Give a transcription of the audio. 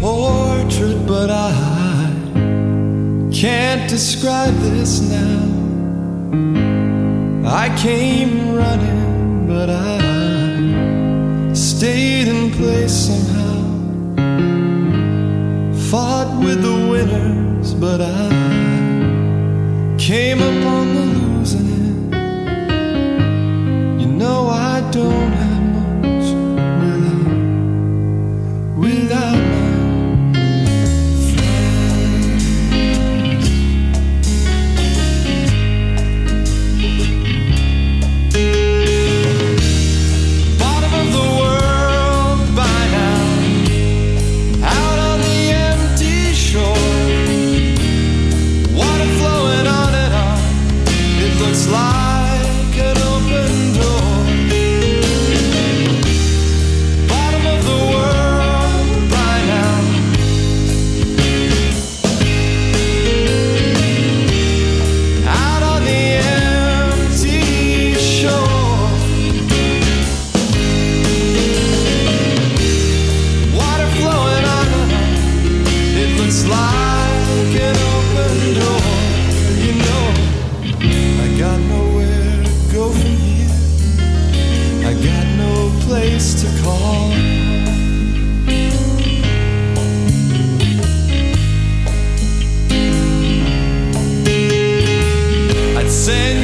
portrait, but I can't describe this now. I came running, but I stayed in place somehow. Fought with the winners, but I came upon the send